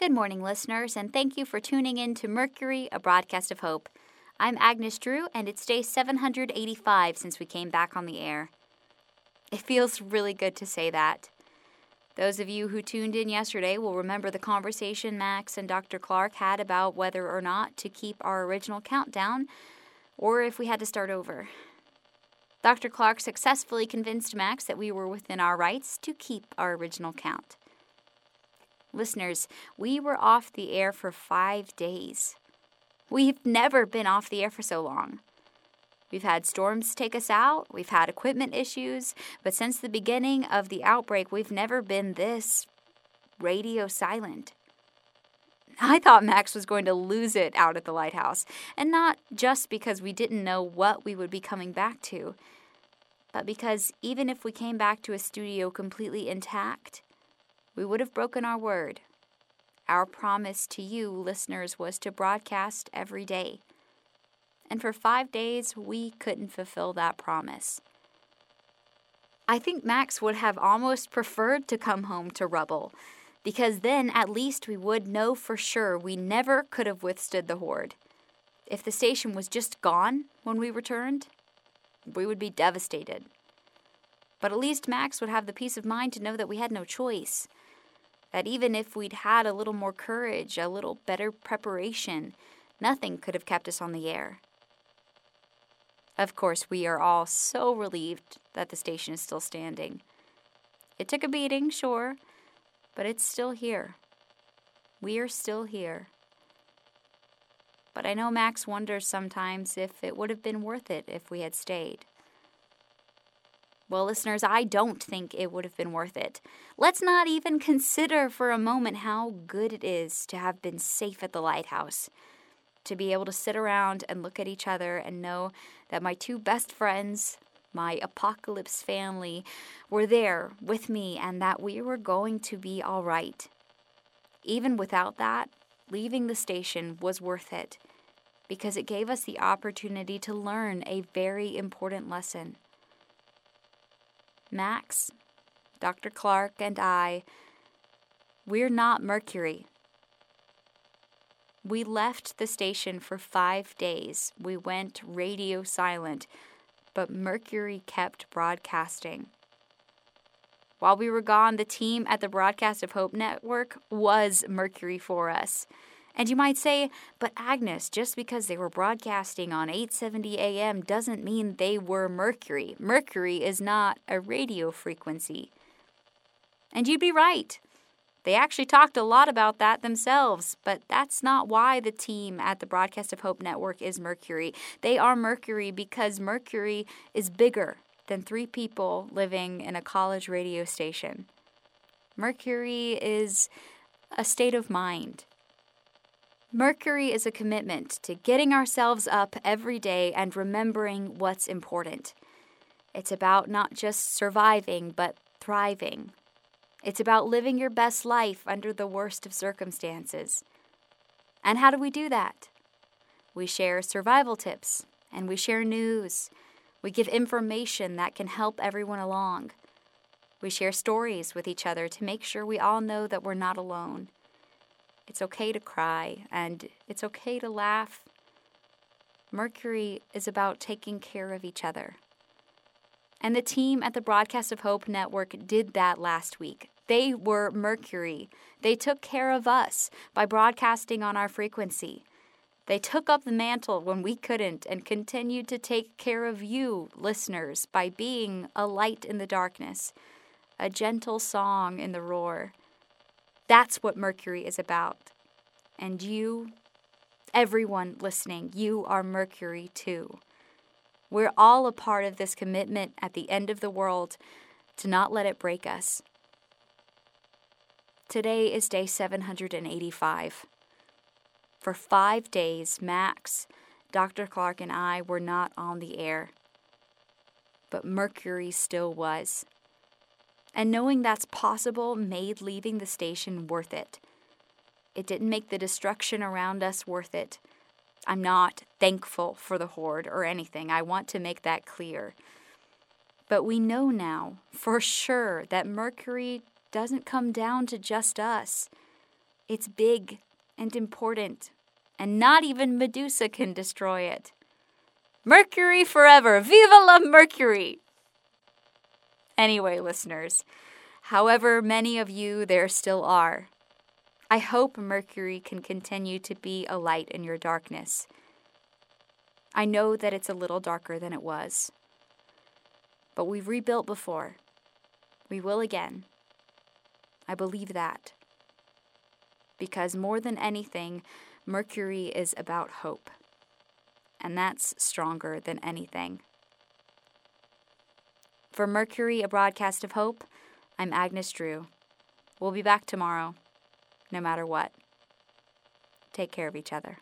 Good morning, listeners, and thank you for tuning in to Mercury, a broadcast of hope. I'm Agnes Drew, and it's day 785 since we came back on the air. It feels really good to say that. Those of you who tuned in yesterday will remember the conversation Max and Dr. Clark had about whether or not to keep our original countdown or if we had to start over. Dr. Clark successfully convinced Max that we were within our rights to keep our original count. Listeners, we were off the air for five days. We've never been off the air for so long. We've had storms take us out, we've had equipment issues, but since the beginning of the outbreak, we've never been this radio silent. I thought Max was going to lose it out at the lighthouse, and not just because we didn't know what we would be coming back to, but because even if we came back to a studio completely intact, we would have broken our word. Our promise to you, listeners, was to broadcast every day. And for five days, we couldn't fulfill that promise. I think Max would have almost preferred to come home to Rubble, because then at least we would know for sure we never could have withstood the horde. If the station was just gone when we returned, we would be devastated. But at least Max would have the peace of mind to know that we had no choice that even if we'd had a little more courage, a little better preparation, nothing could have kept us on the air. Of course, we are all so relieved that the station is still standing. It took a beating, sure, but it's still here. We are still here. But I know Max wonders sometimes if it would have been worth it if we had stayed. Well, listeners, I don't think it would have been worth it. Let's not even consider for a moment how good it is to have been safe at the lighthouse. To be able to sit around and look at each other and know that my two best friends, my apocalypse family, were there with me and that we were going to be all right. Even without that, leaving the station was worth it because it gave us the opportunity to learn a very important lesson. Max, Dr. Clark, and I, we're not Mercury. We left the station for five days. We went radio silent, but Mercury kept broadcasting. While we were gone, the team at the Broadcast of Hope Network was Mercury for us. And you might say, but Agnes, just because they were broadcasting on 870 AM doesn't mean they were Mercury. Mercury is not a radio frequency. And you'd be right. They actually talked a lot about that themselves, but that's not why the team at the Broadcast of Hope Network is Mercury. They are Mercury because Mercury is bigger than three people living in a college radio station. Mercury is a state of mind. Mercury is a commitment to getting ourselves up every day and remembering what's important. It's about not just surviving, but thriving. It's about living your best life under the worst of circumstances. And how do we do that? We share survival tips and we share news. We give information that can help everyone along. We share stories with each other to make sure we all know that we're not alone. It's okay to cry and it's okay to laugh. Mercury is about taking care of each other. And the team at the Broadcast of Hope Network did that last week. They were Mercury. They took care of us by broadcasting on our frequency. They took up the mantle when we couldn't and continued to take care of you, listeners, by being a light in the darkness, a gentle song in the roar. That's what Mercury is about. And you, everyone listening, you are Mercury too. We're all a part of this commitment at the end of the world to not let it break us. Today is day 785. For five days, Max, Dr. Clark, and I were not on the air. But Mercury still was. And knowing that's possible made leaving the station worth it. It didn't make the destruction around us worth it. I'm not thankful for the horde or anything. I want to make that clear. But we know now for sure that Mercury doesn't come down to just us. It's big and important, and not even Medusa can destroy it. Mercury forever! Viva la Mercury! Anyway, listeners, however many of you there still are, I hope Mercury can continue to be a light in your darkness. I know that it's a little darker than it was, but we've rebuilt before. We will again. I believe that. Because more than anything, Mercury is about hope. And that's stronger than anything. For Mercury, a broadcast of hope, I'm Agnes Drew. We'll be back tomorrow, no matter what. Take care of each other.